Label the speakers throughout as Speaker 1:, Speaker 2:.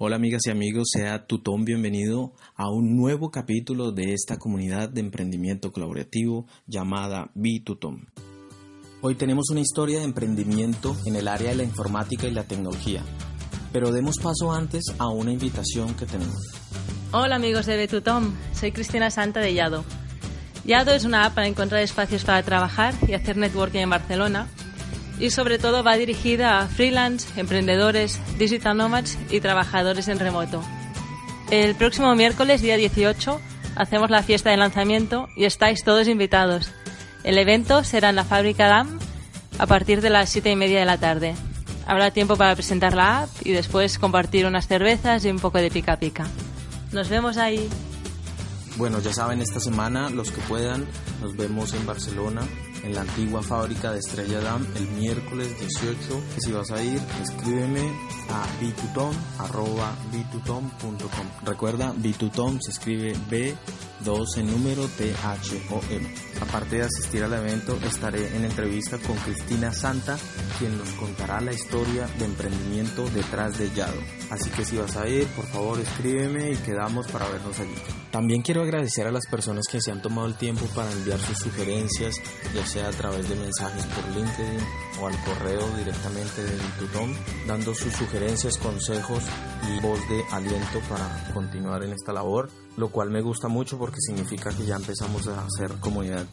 Speaker 1: Hola amigas y amigos, sea Tutón bienvenido a un nuevo capítulo de esta comunidad de emprendimiento colaborativo llamada B-Tutón. Hoy tenemos una historia de emprendimiento en el área de la informática y la tecnología, pero demos paso antes a una invitación que tenemos.
Speaker 2: Hola amigos de Betutóm, soy Cristina Santa de Yado. Yado es una app para encontrar espacios para trabajar y hacer networking en Barcelona y sobre todo va dirigida a freelance, emprendedores, digital nomads y trabajadores en remoto. El próximo miércoles, día 18, hacemos la fiesta de lanzamiento y estáis todos invitados. El evento será en la fábrica DAM a partir de las 7 y media de la tarde. Habrá tiempo para presentar la app y después compartir unas cervezas y un poco de pica pica. Nos vemos ahí.
Speaker 1: Bueno, ya saben, esta semana los que puedan nos vemos en Barcelona en la antigua fábrica de Estrella Dam el miércoles 18. Si vas a ir, escríbeme a bitutom.com. Recuerda, bitutom se escribe B 2 en número T H O M. Aparte de asistir al evento, estaré en entrevista con Cristina Santa, quien nos contará la historia de emprendimiento detrás de Yado. Así que si vas a ir, por favor escríbeme y quedamos para vernos allí. También quiero agradecer a las personas que se han tomado el tiempo para enviar sus sugerencias, ya sea a través de mensajes por LinkedIn o al correo directamente de Bitutom, dando sus sugerencias, consejos y voz de aliento para continuar en esta labor, lo cual me gusta mucho porque significa que ya empezamos a hacer comunidad.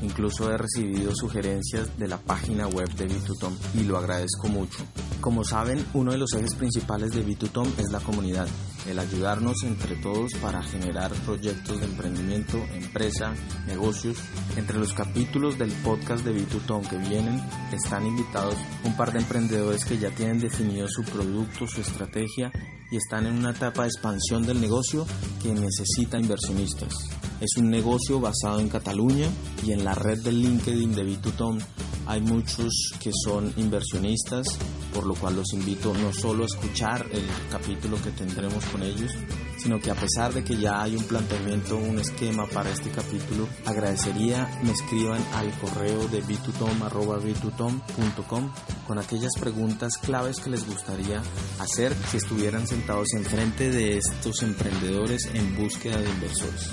Speaker 1: Incluso he recibido sugerencias de la página web de Bitutom y lo agradezco mucho. Como saben, uno de los ejes principales de Bitutom es la comunidad, el ayudarnos entre todos para generar proyectos de emprendimiento, empresa, negocios. Entre los capítulos del podcast de Bitutom que vienen están invitados un par de emprendedores que ya tienen definido su producto, su estrategia y están en una etapa de expansión del negocio que necesita inversionistas. Es un negocio basado en Cataluña y en la red del LinkedIn de Bitutom hay muchos que son inversionistas, por lo cual los invito no solo a escuchar el capítulo que tendremos con ellos, sino que a pesar de que ya hay un planteamiento, un esquema para este capítulo, agradecería me escriban al correo de bitutom.com con aquellas preguntas claves que les gustaría hacer si estuvieran sentados enfrente de estos emprendedores en búsqueda de inversores.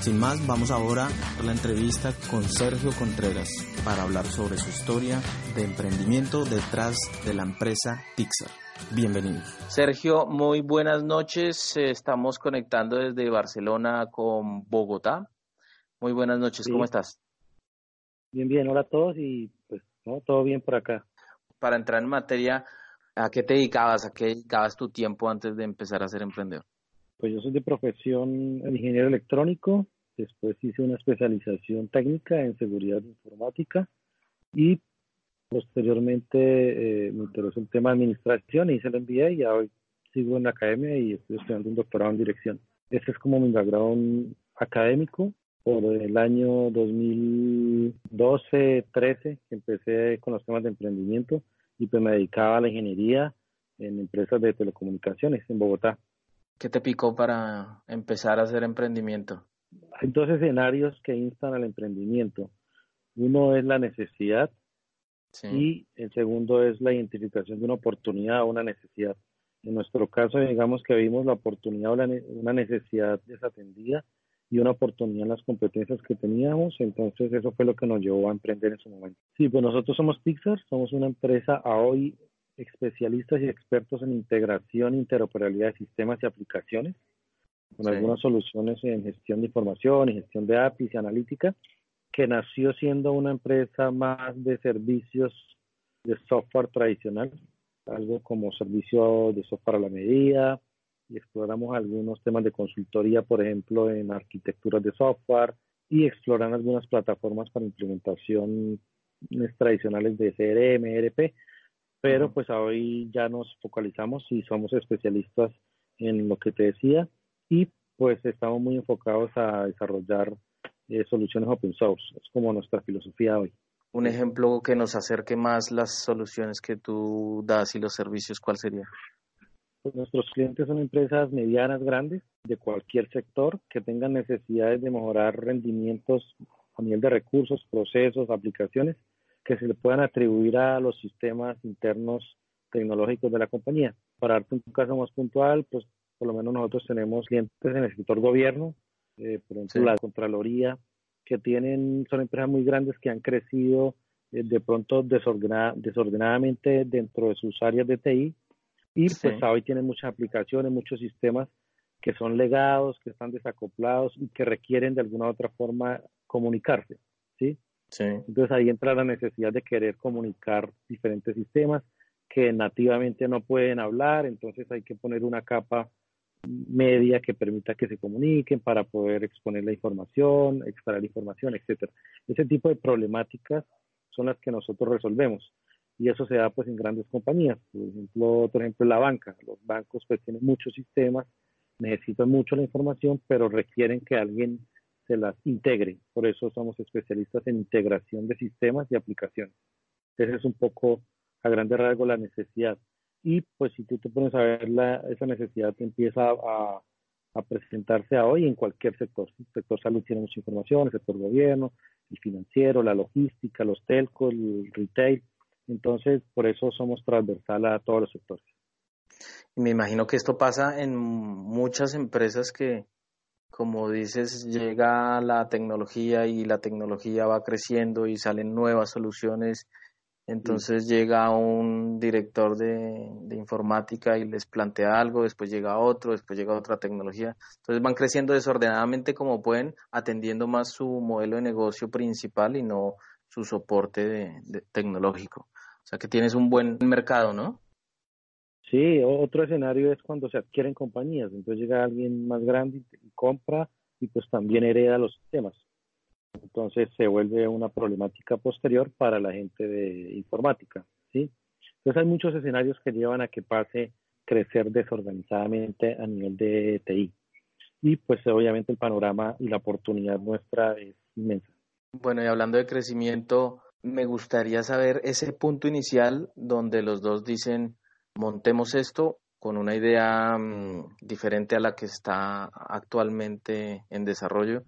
Speaker 1: Sin más, vamos ahora a la entrevista con Sergio Contreras para hablar sobre su historia de emprendimiento detrás de la empresa Pixar. Bienvenido. Sergio, muy buenas noches. Estamos conectando desde Barcelona con Bogotá. Muy buenas noches, ¿cómo estás?
Speaker 3: Bien, bien, hola a todos y pues todo bien por acá.
Speaker 1: Para entrar en materia, ¿a qué te dedicabas? ¿A qué dedicabas tu tiempo antes de empezar a ser emprendedor?
Speaker 3: Pues yo soy de profesión ingeniero electrónico, después hice una especialización técnica en seguridad informática y posteriormente eh, me interesó el tema de administración, hice el MBA y hoy sigo en la academia y estoy estudiando un doctorado en dirección. Este es como mi background académico. Por el año 2012-13 que empecé con los temas de emprendimiento y pues me dedicaba a la ingeniería en empresas de telecomunicaciones en Bogotá.
Speaker 1: ¿Qué te picó para empezar a hacer emprendimiento?
Speaker 3: Hay dos escenarios que instan al emprendimiento. Uno es la necesidad y el segundo es la identificación de una oportunidad o una necesidad. En nuestro caso, digamos que vimos la oportunidad o una necesidad desatendida y una oportunidad en las competencias que teníamos, entonces eso fue lo que nos llevó a emprender en su momento. Sí, pues nosotros somos Pixar, somos una empresa a hoy especialistas y expertos en integración interoperabilidad de sistemas y aplicaciones, con algunas soluciones en gestión de información y gestión de APIs y analítica, que nació siendo una empresa más de servicios de software tradicional, algo como servicio de software a la medida, y exploramos algunos temas de consultoría, por ejemplo, en arquitecturas de software, y exploran algunas plataformas para implementación tradicionales de CRM, ERP, pero pues hoy ya nos focalizamos y somos especialistas en lo que te decía y pues estamos muy enfocados a desarrollar eh, soluciones open source. Es como nuestra filosofía hoy.
Speaker 1: Un ejemplo que nos acerque más las soluciones que tú das y los servicios, ¿cuál sería?
Speaker 3: Pues nuestros clientes son empresas medianas, grandes, de cualquier sector, que tengan necesidades de mejorar rendimientos a nivel de recursos, procesos, aplicaciones que se le puedan atribuir a los sistemas internos tecnológicos de la compañía. Para darte un caso más puntual, pues por lo menos nosotros tenemos clientes en el sector gobierno, eh, por ejemplo la Contraloría, que tienen, son empresas muy grandes que han crecido eh, de pronto desordenadamente dentro de sus áreas de TI y pues hoy tienen muchas aplicaciones, muchos sistemas que son legados, que están desacoplados y que requieren de alguna u otra forma comunicarse, Entonces ahí entra la necesidad de querer comunicar diferentes sistemas que nativamente no pueden hablar, entonces hay que poner una capa media que permita que se comuniquen para poder exponer la información, extraer información, etcétera. Ese tipo de problemáticas son las que nosotros resolvemos. Y eso se da pues en grandes compañías, por ejemplo, por ejemplo la banca, los bancos pues tienen muchos sistemas, necesitan mucho la información, pero requieren que alguien se las integre. Por eso somos especialistas en integración de sistemas y aplicaciones. Esa es un poco a grande rasgos la necesidad. Y pues si tú te pones a ver la, esa necesidad empieza a, a presentarse a hoy en cualquier sector. El sector salud tiene mucha información, el sector gobierno, el financiero, la logística, los telcos, el retail. Entonces, por eso somos transversal a todos los sectores.
Speaker 1: Me imagino que esto pasa en muchas empresas que, como dices, llega la tecnología y la tecnología va creciendo y salen nuevas soluciones. Entonces llega un director de, informática y les plantea algo, después llega otro, después llega otra tecnología. Entonces van creciendo desordenadamente como pueden, atendiendo más su modelo de negocio principal y no su soporte tecnológico. O sea que tienes un buen mercado, ¿no?
Speaker 3: Sí, otro escenario es cuando se adquieren compañías, entonces llega alguien más grande y compra y pues también hereda los sistemas. Entonces se vuelve una problemática posterior para la gente de informática, ¿sí? Entonces hay muchos escenarios que llevan a que pase crecer desorganizadamente a nivel de TI. Y pues obviamente el panorama y la oportunidad nuestra es inmensa.
Speaker 1: Bueno, y hablando de crecimiento, me gustaría saber ese punto inicial donde los dos dicen, montemos esto con una idea mm, diferente a la que está actualmente en desarrollo,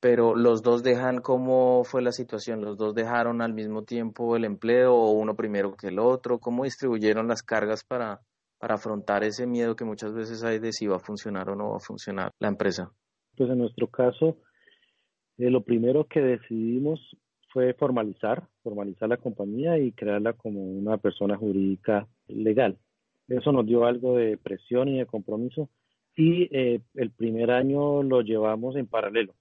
Speaker 1: pero los dos dejan cómo fue la situación, los dos dejaron al mismo tiempo el empleo o uno primero que el otro, cómo distribuyeron las cargas para, para afrontar ese miedo que muchas veces hay de si va a funcionar o no va a funcionar la empresa.
Speaker 3: Pues en nuestro caso, eh, lo primero que decidimos fue formalizar, formalizar la compañía y crearla como una persona jurídica legal. Eso nos dio algo de presión y de compromiso y eh, el primer año lo llevamos en paralelo.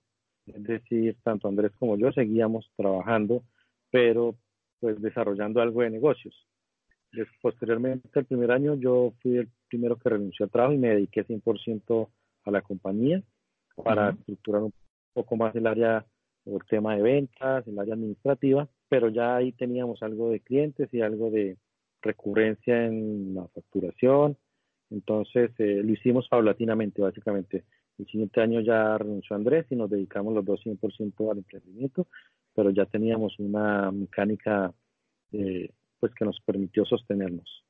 Speaker 3: Es decir, tanto Andrés como yo seguíamos trabajando, pero pues desarrollando algo de negocios. posteriormente, el primer año, yo fui el primero que renunció al trabajo y me dediqué 100% a la compañía para estructurar un poco más el área el tema de ventas, el área administrativa, pero ya ahí teníamos algo de clientes y algo de recurrencia en la facturación. Entonces eh, lo hicimos paulatinamente, básicamente. El siguiente año ya renunció Andrés y nos dedicamos los dos 100% al emprendimiento, pero ya teníamos una mecánica eh, pues que nos permitió sostenernos.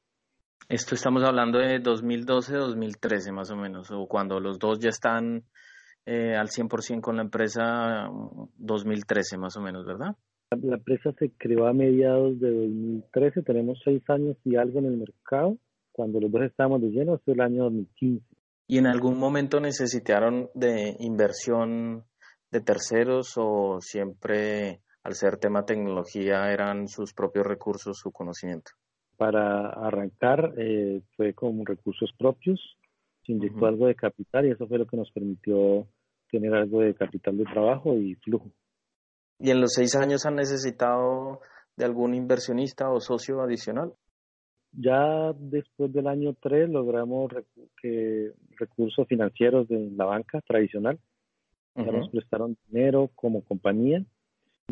Speaker 1: Esto estamos hablando de 2012-2013 más o menos, o cuando los dos ya están eh, al 100% con la empresa 2013 más o menos, ¿verdad?
Speaker 3: La empresa se creó a mediados de 2013, tenemos seis años y algo en el mercado. Cuando los dos estábamos de lleno fue el año 2015.
Speaker 1: ¿Y en algún momento necesitaron de inversión de terceros o siempre al ser tema tecnología eran sus propios recursos, su conocimiento?
Speaker 3: Para arrancar eh, fue con recursos propios, se inyectó algo de capital y eso fue lo que nos permitió tener algo de capital de trabajo y flujo.
Speaker 1: ¿Y en los seis años han necesitado de algún inversionista o socio adicional?
Speaker 3: Ya después del año tres logramos que recursos financieros de la banca tradicional. Ya nos prestaron dinero como compañía.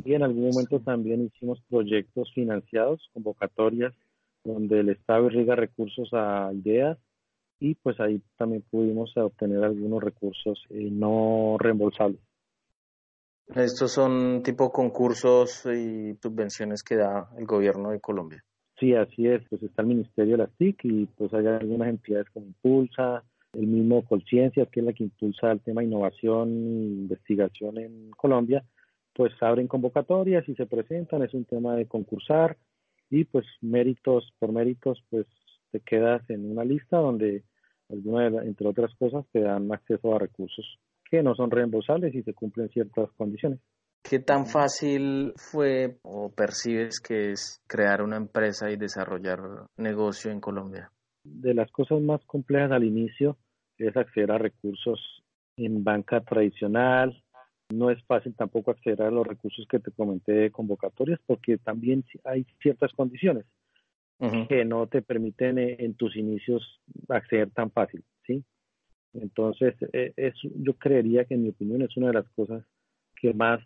Speaker 3: Y en algún momento también hicimos proyectos financiados, convocatorias, donde el Estado irriga recursos a ideas y pues ahí también pudimos obtener algunos recursos eh, no reembolsables.
Speaker 1: Estos son tipo concursos y subvenciones que da el gobierno de Colombia.
Speaker 3: Sí, así es. Pues está el Ministerio de las TIC y pues hay algunas entidades como Impulsa, el mismo Colciencia, que es la que impulsa el tema innovación e investigación en Colombia, pues abren convocatorias y se presentan. Es un tema de concursar y pues méritos por méritos, pues te quedas en una lista donde, alguna entre otras cosas, te dan acceso a recursos que no son reembolsables y se cumplen ciertas condiciones.
Speaker 1: ¿Qué tan fácil fue o percibes que es crear una empresa y desarrollar negocio en Colombia?
Speaker 3: De las cosas más complejas al inicio es acceder a recursos en banca tradicional. No es fácil tampoco acceder a los recursos que te comenté de convocatorias porque también hay ciertas condiciones que no te permiten eh, en tus inicios acceder tan fácil, ¿sí? Entonces, eh, es, yo creería que en mi opinión es una de las cosas que más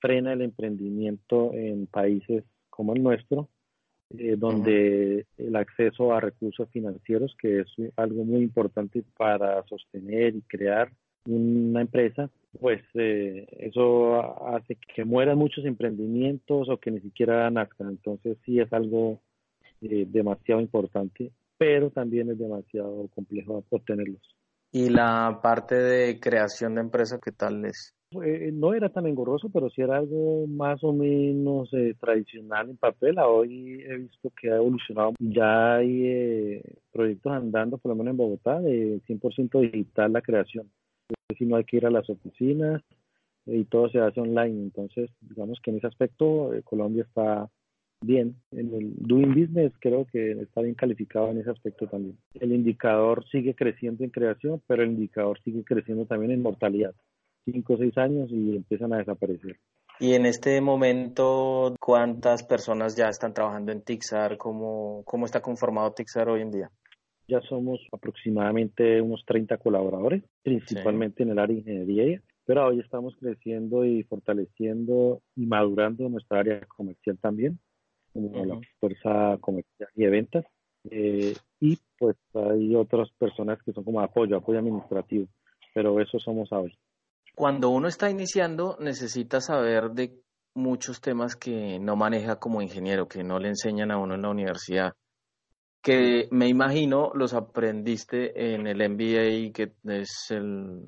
Speaker 3: frena el emprendimiento en países como el nuestro, eh, donde el acceso a recursos financieros, que es algo muy importante para sostener y crear una empresa, pues eh, eso hace que mueran muchos emprendimientos o que ni siquiera nazcan. Entonces sí es algo eh, demasiado importante, pero también es demasiado complejo obtenerlos.
Speaker 1: ¿Y la parte de creación de empresa qué tal es?
Speaker 3: Eh, no era tan engorroso, pero sí era algo más o menos eh, tradicional en papel. Hoy he visto que ha evolucionado. Ya hay eh, proyectos andando, por lo menos en Bogotá, de 100% digital la creación. Es decir, no hay que ir a las oficinas y todo se hace online. Entonces, digamos que en ese aspecto Colombia está bien. En el Doing Business creo que está bien calificado en ese aspecto también. El indicador sigue creciendo en creación, pero el indicador sigue creciendo también en mortalidad cinco o seis años y empiezan a desaparecer.
Speaker 1: Y en este momento, ¿cuántas personas ya están trabajando en Tixar? ¿Cómo, cómo está conformado Tixar hoy en día?
Speaker 3: Ya somos aproximadamente unos 30 colaboradores, principalmente en el área de ingeniería, pero hoy estamos creciendo y fortaleciendo y madurando nuestra área comercial también, como la fuerza comercial y de ventas. Eh, y pues hay otras personas que son como apoyo, apoyo administrativo, pero eso somos hoy
Speaker 1: cuando uno está iniciando necesita saber de muchos temas que no maneja como ingeniero, que no le enseñan a uno en la universidad, que me imagino los aprendiste en el MBA, que es el,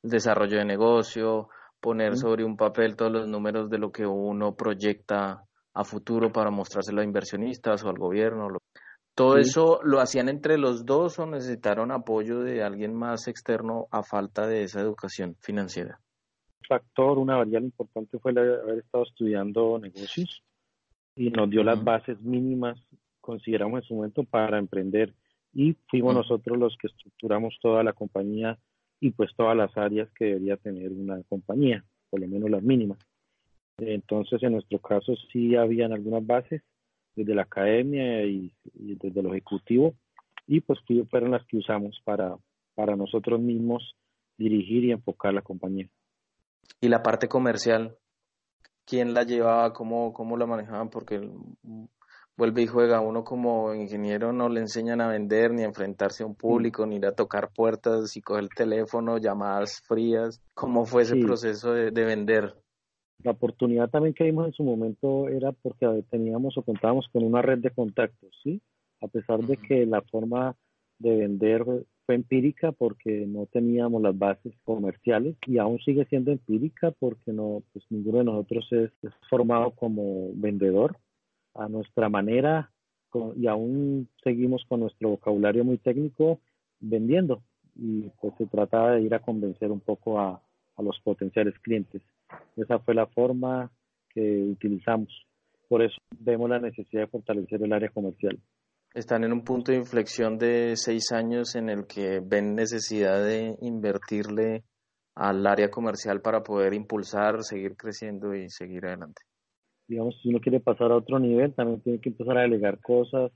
Speaker 1: desarrollo de negocio, poner sobre un papel todos los números de lo que uno proyecta a futuro para mostrárselo a inversionistas o al gobierno. ¿Todo eso lo hacían entre los dos o necesitaron apoyo de alguien más externo a falta de esa educación financiera?
Speaker 3: Un factor, una variable importante fue haber estado estudiando negocios y nos dio las bases mínimas, consideramos en su momento, para emprender. Y fuimos nosotros los que estructuramos toda la compañía y pues todas las áreas que debería tener una compañía, por lo menos las mínimas. Entonces, en nuestro caso sí habían algunas bases desde la academia y, desde lo ejecutivo y pues fueron las que usamos para, para nosotros mismos dirigir y enfocar la compañía.
Speaker 1: ¿Y la parte comercial? ¿Quién la llevaba? ¿Cómo, cómo la manejaban? Porque vuelve y juega. Uno como ingeniero no le enseñan a vender, ni a enfrentarse a un público, ni a tocar puertas, y coger el teléfono, llamadas frías. ¿Cómo fue ese proceso de, de, vender?
Speaker 3: La oportunidad también que vimos en su momento era porque teníamos o contábamos con una red de contactos, ¿sí? A pesar de que la forma de vender fue empírica porque no teníamos las bases comerciales y aún sigue siendo empírica porque no, pues ninguno de nosotros es, formado como vendedor a nuestra manera y aún seguimos con nuestro vocabulario muy técnico vendiendo y pues se trataba de ir a convencer un poco a los potenciales clientes. Esa fue la forma que utilizamos. Por eso vemos la necesidad de fortalecer el área comercial.
Speaker 1: Están en un punto de inflexión de seis años en el que ven necesidad de invertirle al área comercial para poder impulsar, seguir creciendo y seguir adelante.
Speaker 3: Digamos, si uno quiere pasar a otro nivel, también tiene que empezar a delegar cosas,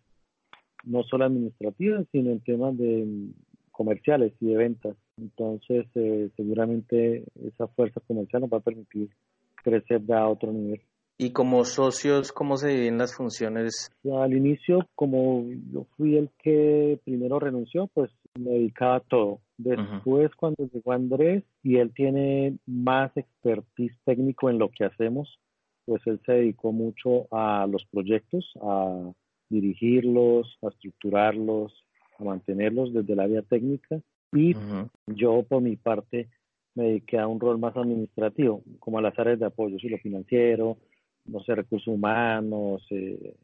Speaker 3: no solo administrativas, sino en temas de comerciales y de ventas. Entonces, eh, seguramente esa fuerza comercial nos va a permitir crecer a otro nivel.
Speaker 1: ¿Y como socios, cómo se dividen las funciones?
Speaker 3: Al inicio, como yo fui el que primero renunció, pues me dedicaba a todo. Después, cuando llegó Andrés y él tiene más expertise técnico en lo que hacemos, pues él se dedicó mucho a los proyectos, a dirigirlos, a estructurarlos, a mantenerlos desde el área técnica y yo por mi parte me dediqué a un rol más administrativo, como a las áreas de apoyo, si lo financiero, no sé, recursos humanos, eh,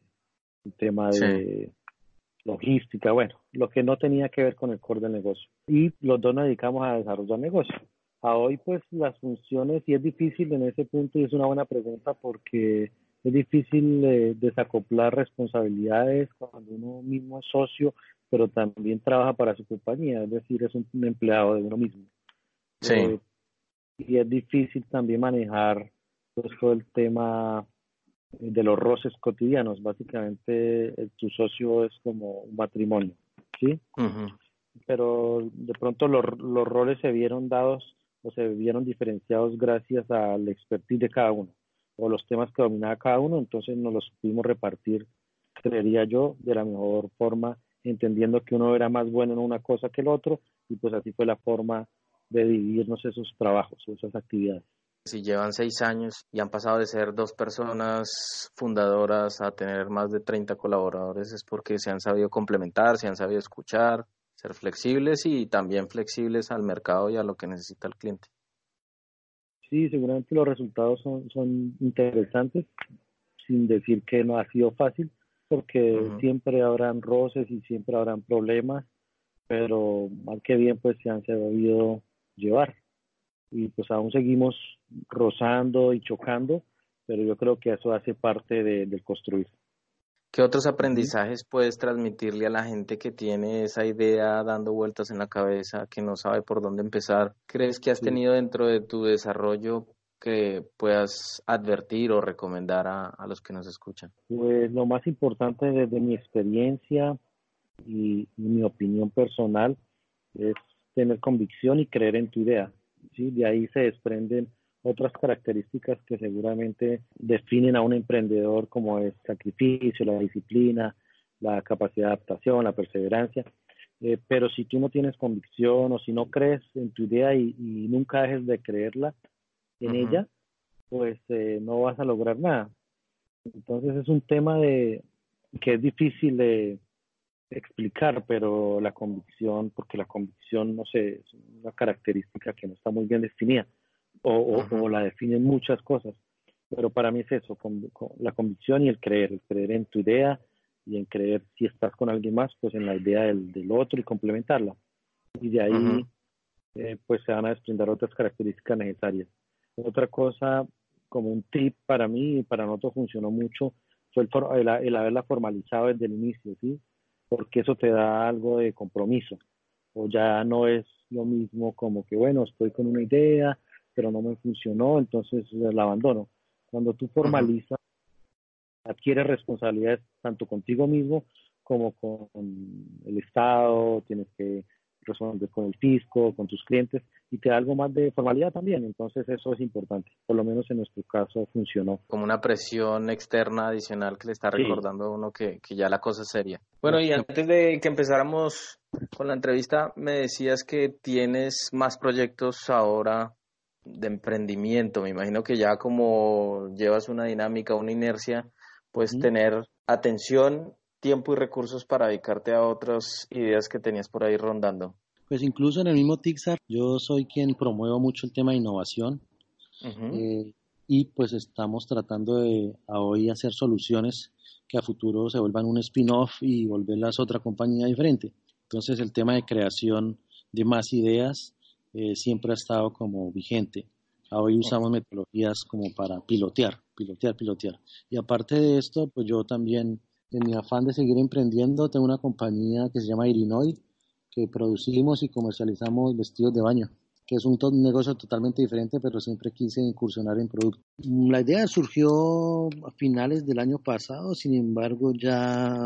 Speaker 3: el tema de logística, bueno, lo que no tenía que ver con el core del negocio. Y los dos nos dedicamos a desarrollar negocio. A hoy, pues las funciones, y es difícil en ese punto, y es una buena pregunta porque es difícil eh, desacoplar responsabilidades cuando uno mismo es socio, pero también trabaja para su compañía, es decir, es un, empleado de uno mismo.
Speaker 1: Sí. Eh,
Speaker 3: y es difícil también manejar pues, todo el tema de los roces cotidianos. Básicamente, eh, tu socio es como un matrimonio, ¿sí? Pero de pronto los, los roles se vieron dados o se vieron diferenciados gracias al expertise de cada uno o los temas que dominaba cada uno, entonces nos los pudimos repartir, creería yo, de la mejor forma, entendiendo que uno era más bueno en una cosa que el otro, y pues así fue la forma de dividirnos esos trabajos, esas actividades.
Speaker 1: Si llevan seis años y han pasado de ser dos personas fundadoras a tener más de 30 colaboradores, es porque se han sabido complementar, se han sabido escuchar, ser flexibles y también flexibles al mercado y a lo que necesita el cliente.
Speaker 3: Sí, seguramente los resultados son, son interesantes, sin decir que no ha sido fácil, porque siempre habrán roces y siempre habrán problemas, pero mal que bien pues se han sabido llevar y pues aún seguimos rozando y chocando, pero yo creo que eso hace parte de, del construir.
Speaker 1: ¿Qué otros aprendizajes puedes transmitirle a la gente que tiene esa idea dando vueltas en la cabeza, que no sabe por dónde empezar? ¿Crees que has tenido dentro de tu desarrollo que puedas advertir o recomendar a, a los que nos escuchan?
Speaker 3: Pues lo más importante desde mi experiencia y mi opinión personal es tener convicción y creer en tu idea. ¿sí? De ahí se desprenden otras características que seguramente definen a un emprendedor como el sacrificio, la disciplina, la capacidad de adaptación, la perseverancia. Eh, pero si tú no tienes convicción o si no crees en tu idea y, nunca dejes de creerla en ella, pues eh, no vas a lograr nada. Entonces es un tema de que es difícil de, explicar, pero la convicción, porque la convicción, no sé, es una característica que no está muy bien definida, o, o, la definen muchas cosas, pero para mí es eso, con, la convicción y el creer, el creer en tu idea y en creer si estás con alguien más, pues en la idea del, del otro y complementarla. Y de ahí, eh, pues se van a desprender otras características necesarias. Otra cosa, como un tip para mí y para nosotros funcionó mucho, fue el, el, el haberla formalizado desde el inicio, ¿sí? porque eso te da algo de compromiso. O ya no es lo mismo como que, bueno, estoy con una idea, pero no me funcionó, entonces la abandono. Cuando tú formalizas, adquieres responsabilidades tanto contigo mismo como con el Estado, tienes que responder con el fisco, con tus clientes y te da algo más de formalidad también. Entonces eso es importante. Por lo menos en nuestro caso funcionó. Como una presión externa adicional que le está recordando a uno que, que ya la cosa es seria. Bueno, y antes de que empezáramos con la entrevista, me decías que tienes más proyectos ahora de emprendimiento. Me imagino que ya como llevas una dinámica, una inercia, puedes tener atención tiempo y recursos para dedicarte a otras ideas que tenías por ahí rondando? Pues incluso en el mismo Tixar, yo soy quien promuevo mucho el tema de innovación eh, y pues estamos tratando de a hoy hacer soluciones que a futuro se vuelvan un spin-off y volverlas otra compañía diferente. Entonces el tema de creación de más ideas eh, siempre ha estado como vigente. Hoy usamos metodologías como para pilotear, pilotear, pilotear. Y aparte de esto, pues yo también en mi afán de seguir emprendiendo, tengo una compañía que se llama Illinois, que producimos y comercializamos vestidos de baño, que es un, negocio totalmente diferente, pero siempre quise incursionar en productos. La idea surgió a finales del año pasado, sin embargo ya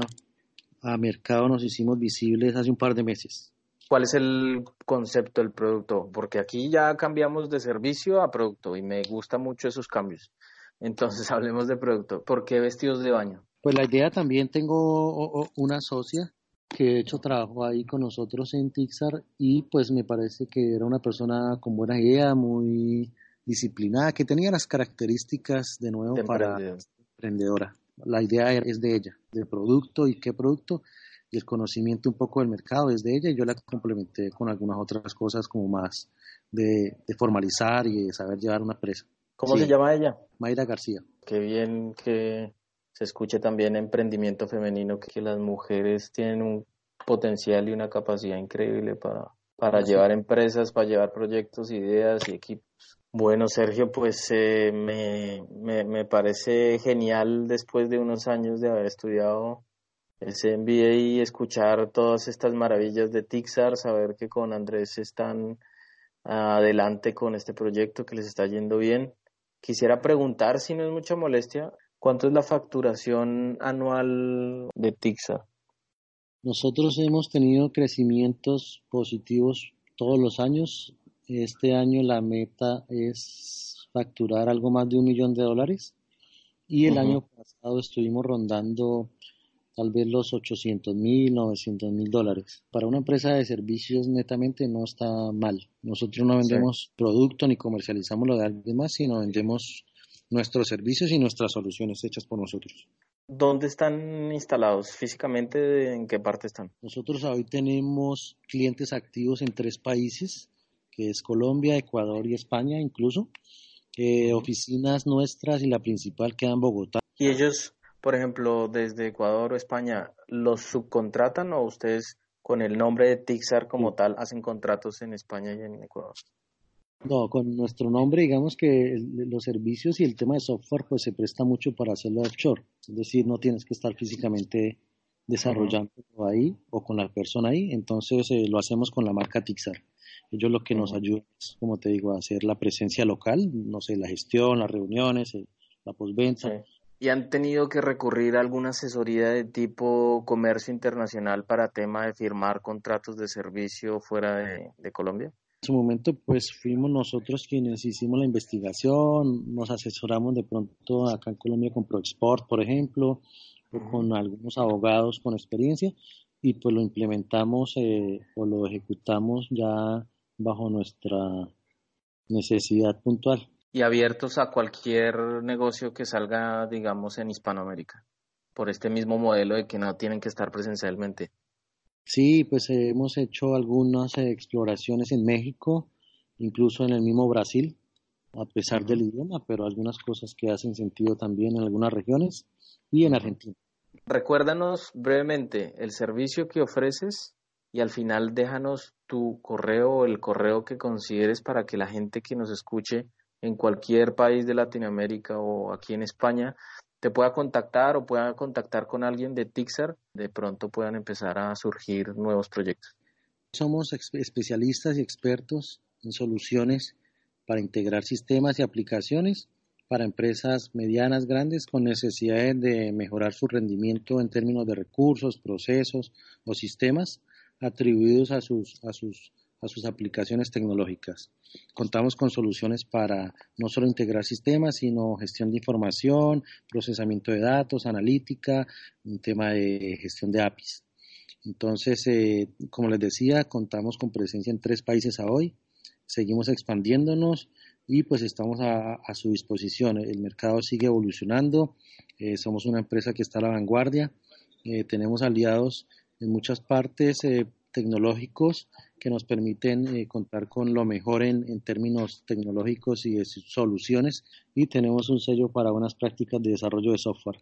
Speaker 3: a mercado nos hicimos visibles hace un par de meses.
Speaker 1: ¿Cuál es el concepto del producto? Porque aquí ya cambiamos de servicio a producto y me gustan mucho esos cambios. Entonces hablemos de producto. ¿Por qué vestidos de baño?
Speaker 3: Pues la idea también tengo una socia que de hecho trabajó ahí con nosotros en Tixar y pues me parece que era una persona con buena idea, muy disciplinada, que tenía las características de nuevo para emprendedora. La idea es de ella, del producto y qué producto y el conocimiento un poco del mercado es de ella y yo la complementé con algunas otras cosas como más de, formalizar y de saber llevar una empresa.
Speaker 1: ¿Cómo se llama ella?
Speaker 3: Mayra García.
Speaker 1: Qué bien que se escuche también emprendimiento femenino, que las mujeres tienen un potencial y una capacidad increíble para, para llevar empresas, para llevar proyectos, ideas y equipos. Bueno, Sergio, pues eh, me, me, me, parece genial después de unos años de haber estudiado ese MBA y escuchar todas estas maravillas de Tixar, saber que con Andrés están adelante con este proyecto, que les está yendo bien. Quisiera preguntar, si no es mucha molestia, ¿cuánto es la facturación anual de Tixar?
Speaker 3: Nosotros hemos tenido crecimientos positivos todos los años. Este año la meta es facturar algo más de un millón de dólares y el año pasado estuvimos rondando tal vez los 800 mil, 900 mil dólares. Para una empresa de servicios netamente no está mal. Nosotros no vendemos producto ni comercializamos lo de alguien más, sino vendemos nuestros servicios y nuestras soluciones hechas por nosotros.
Speaker 1: ¿Dónde están instalados físicamente? ¿En qué parte están?
Speaker 3: Nosotros hoy tenemos clientes activos en tres países, que es Colombia, Ecuador y España incluso. Eh, oficinas nuestras y la principal queda en Bogotá.
Speaker 1: ¿Y ellos por ejemplo, desde Ecuador o España, ¿los subcontratan o ustedes con el nombre de Tixar como tal hacen contratos en España y en Ecuador?
Speaker 3: No, con nuestro nombre, digamos que los servicios y el tema de software pues se presta mucho para hacerlo offshore. Es decir, no tienes que estar físicamente desarrollando ahí o con la persona ahí. Entonces eh, lo hacemos con la marca Tixar. Ellos lo que nos ayudan es, como te digo, a hacer la presencia local, no sé, la gestión, las reuniones, la postventa
Speaker 1: y han tenido que recurrir a alguna asesoría de tipo comercio internacional para tema de firmar contratos de servicio fuera de, Colombia?
Speaker 3: En su momento, pues fuimos nosotros quienes hicimos la investigación, nos asesoramos de pronto acá en Colombia con ProExport, por ejemplo, o con algunos abogados con experiencia, y pues lo implementamos eh, o lo ejecutamos ya bajo nuestra necesidad puntual
Speaker 1: y abiertos a cualquier negocio que salga, digamos, en Hispanoamérica, por este mismo modelo de que no tienen que estar presencialmente.
Speaker 3: Sí, pues hemos hecho algunas exploraciones en México, incluso en el mismo Brasil, a pesar del idioma, pero algunas cosas que hacen sentido también en algunas regiones y en Argentina.
Speaker 1: Recuérdanos brevemente el servicio que ofreces y al final déjanos tu correo o el correo que consideres para que la gente que nos escuche en cualquier país de Latinoamérica o aquí en España te pueda contactar o pueda contactar con alguien de Tixar, de pronto puedan empezar a surgir nuevos proyectos.
Speaker 3: Somos especialistas y expertos en soluciones para integrar sistemas y aplicaciones para empresas medianas, grandes, con necesidades de mejorar su rendimiento en términos de recursos, procesos o sistemas atribuidos a sus, a sus a sus aplicaciones tecnológicas. Contamos con soluciones para no solo integrar sistemas, sino gestión de información, procesamiento de datos, analítica, un tema de gestión de APIs. Entonces, eh, como les decía, contamos con presencia en tres países a hoy, seguimos expandiéndonos y pues estamos a, su disposición. El mercado sigue evolucionando, eh, somos una empresa que está a la vanguardia, eh, tenemos aliados en muchas partes tecnológicos que nos permiten eh, contar con lo mejor en, en, términos tecnológicos y de soluciones y tenemos un sello para unas prácticas de desarrollo de software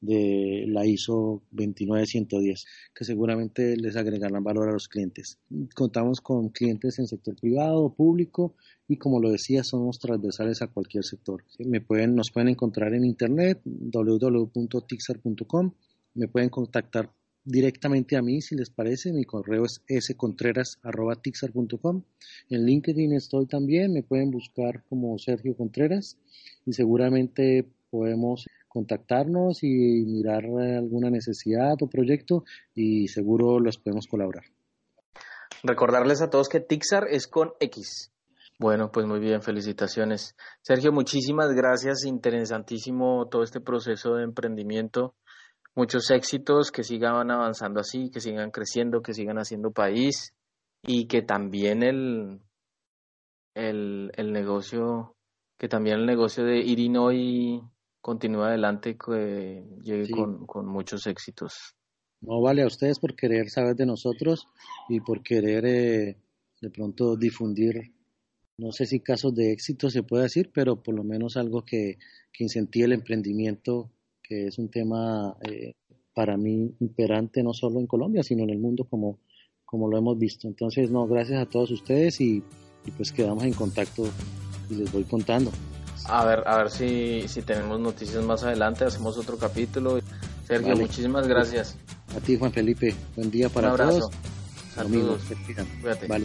Speaker 3: de la ISO 29110 que seguramente les agregarán valor a los clientes. Contamos con clientes en sector privado, público y como lo decía somos transversales a cualquier sector. Me pueden, nos pueden encontrar en internet www.tixar.com, me pueden contactar directamente a mí si les parece. Mi correo es scontreras.tixar.com. En LinkedIn estoy también, me pueden buscar como Sergio Contreras y seguramente podemos contactarnos y mirar alguna necesidad o proyecto y seguro los podemos colaborar.
Speaker 1: Recordarles a todos que Tixar es con X. Bueno, pues muy bien, felicitaciones. Sergio, muchísimas gracias, interesantísimo todo este proceso de emprendimiento muchos éxitos, que sigan avanzando así, que sigan creciendo, que sigan haciendo país y que también el, el, el negocio, que también el negocio de Irinoy continúe adelante, que llegue con, con muchos éxitos.
Speaker 3: No vale a ustedes por querer saber de nosotros y por querer eh, de pronto difundir, no sé si casos de éxito se puede decir, pero por lo menos algo que, que incentive el emprendimiento que es un tema eh, para mí imperante no solo en Colombia, sino en el mundo como, como lo hemos visto. Entonces, no, gracias a todos ustedes y, pues quedamos en contacto y les voy contando.
Speaker 1: A ver, a ver si, si tenemos noticias más adelante, hacemos otro capítulo. Sergio, muchísimas gracias.
Speaker 3: A ti, Juan Felipe. Buen día para
Speaker 1: Un
Speaker 3: abrazo.
Speaker 1: todos. Saludos. Vale.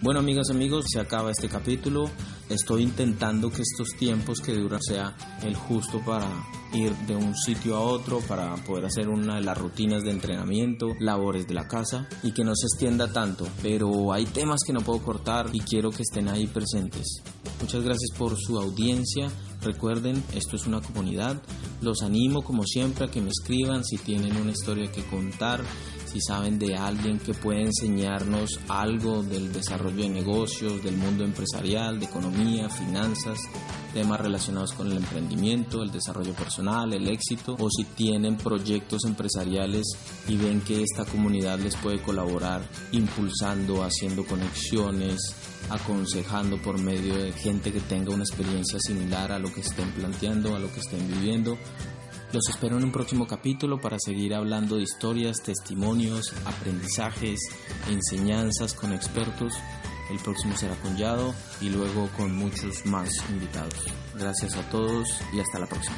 Speaker 1: Bueno amigos, amigos, se acaba este capítulo. Estoy intentando que estos tiempos que duran sea el justo para ir de un sitio a otro, para poder hacer una de las rutinas de entrenamiento, labores de la casa y que no se extienda tanto. Pero hay temas que no puedo cortar y quiero que estén ahí presentes. Muchas gracias por su audiencia. Recuerden, esto es una comunidad. Los animo como siempre a que me escriban si tienen una historia que contar si saben de alguien que puede enseñarnos algo del desarrollo de negocios, del mundo empresarial, de economía, finanzas, temas relacionados con el emprendimiento, el desarrollo personal, el éxito, o si tienen proyectos empresariales y ven que esta comunidad les puede colaborar impulsando, haciendo conexiones, aconsejando por medio de gente que tenga una experiencia similar a lo que estén planteando, a lo que estén viviendo los espero en un próximo capítulo para seguir hablando de historias, testimonios, aprendizajes, enseñanzas con expertos. El próximo será con Yado y luego con muchos más invitados. Gracias a todos y hasta la próxima.